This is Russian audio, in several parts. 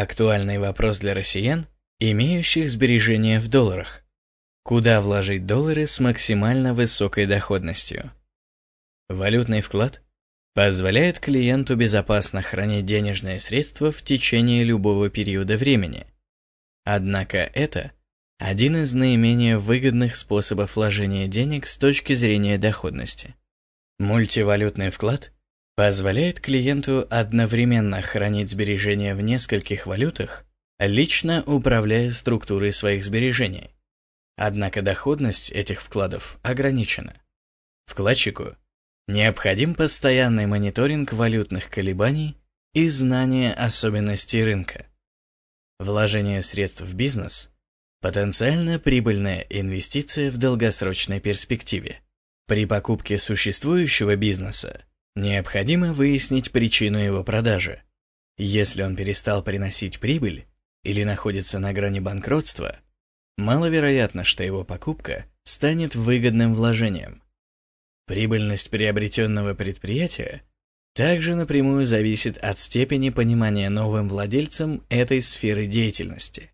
Актуальный вопрос для россиян, имеющих сбережения в долларах. Куда вложить доллары с максимально высокой доходностью? Валютный вклад позволяет клиенту безопасно хранить денежные средства в течение любого периода времени. Однако это один из наименее выгодных способов вложения денег с точки зрения доходности. Мультивалютный вклад позволяет клиенту одновременно хранить сбережения в нескольких валютах, лично управляя структурой своих сбережений. Однако доходность этих вкладов ограничена. Вкладчику необходим постоянный мониторинг валютных колебаний и знание особенностей рынка. Вложение средств в бизнес – потенциально прибыльная инвестиция в долгосрочной перспективе. При покупке существующего бизнеса Необходимо выяснить причину его продажи. Если он перестал приносить прибыль или находится на грани банкротства, маловероятно, что его покупка станет выгодным вложением. Прибыльность приобретенного предприятия также напрямую зависит от степени понимания новым владельцам этой сферы деятельности.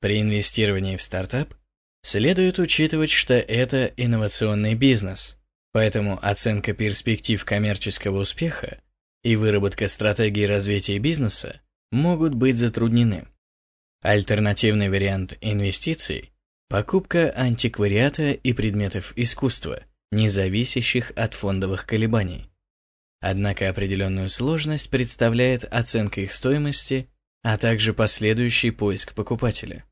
При инвестировании в стартап следует учитывать, что это инновационный бизнес – Поэтому оценка перспектив коммерческого успеха и выработка стратегии развития бизнеса могут быть затруднены. Альтернативный вариант инвестиций – покупка антиквариата и предметов искусства, не зависящих от фондовых колебаний. Однако определенную сложность представляет оценка их стоимости, а также последующий поиск покупателя.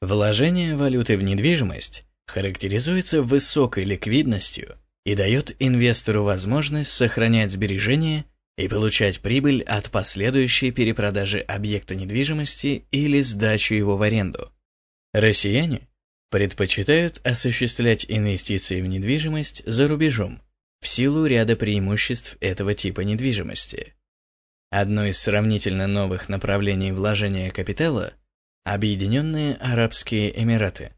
Вложение валюты в недвижимость характеризуется высокой ликвидностью – и дает инвестору возможность сохранять сбережения и получать прибыль от последующей перепродажи объекта недвижимости или сдачи его в аренду. Россияне предпочитают осуществлять инвестиции в недвижимость за рубежом в силу ряда преимуществ этого типа недвижимости. Одно из сравнительно новых направлений вложения капитала – Объединенные Арабские Эмираты.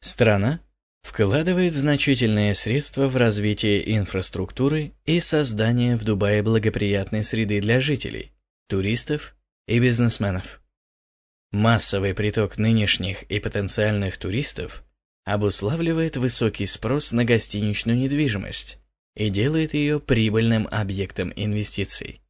Страна, вкладывает значительные средства в развитие инфраструктуры и создание в Дубае благоприятной среды для жителей, туристов и бизнесменов. Массовый приток нынешних и потенциальных туристов обуславливает высокий спрос на гостиничную недвижимость и делает ее прибыльным объектом инвестиций.